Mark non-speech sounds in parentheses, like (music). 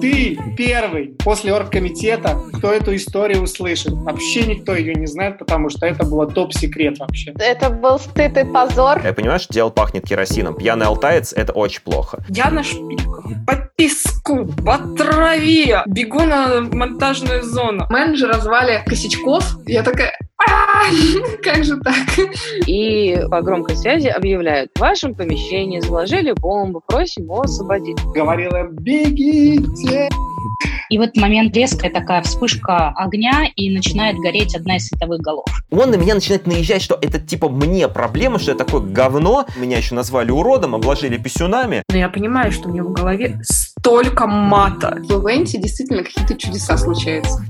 Ты первый после оргкомитета, кто эту историю услышит. Вообще никто ее не знает, потому что это было топ-секрет вообще. Это был стыд и позор. Я понимаешь, дело пахнет керосином. Пьяный алтаец — это очень плохо. Я на шпильках, по песку, по траве, бегу на монтажную зону. Менеджера звали Косячков. Я такая, «А, (laughs) как же так? И по громкой связи объявляют, в вашем помещении заложили бомбу, просим его освободить. Говорила, бегите! И в этот момент резкая такая вспышка огня, и начинает гореть одна из световых голов. Он на меня начинает наезжать, что это типа мне проблема, что я такое говно. Меня еще назвали уродом, обложили писюнами. Но я понимаю, что у меня в голове столько мата. В ивенте действительно какие-то чудеса случаются.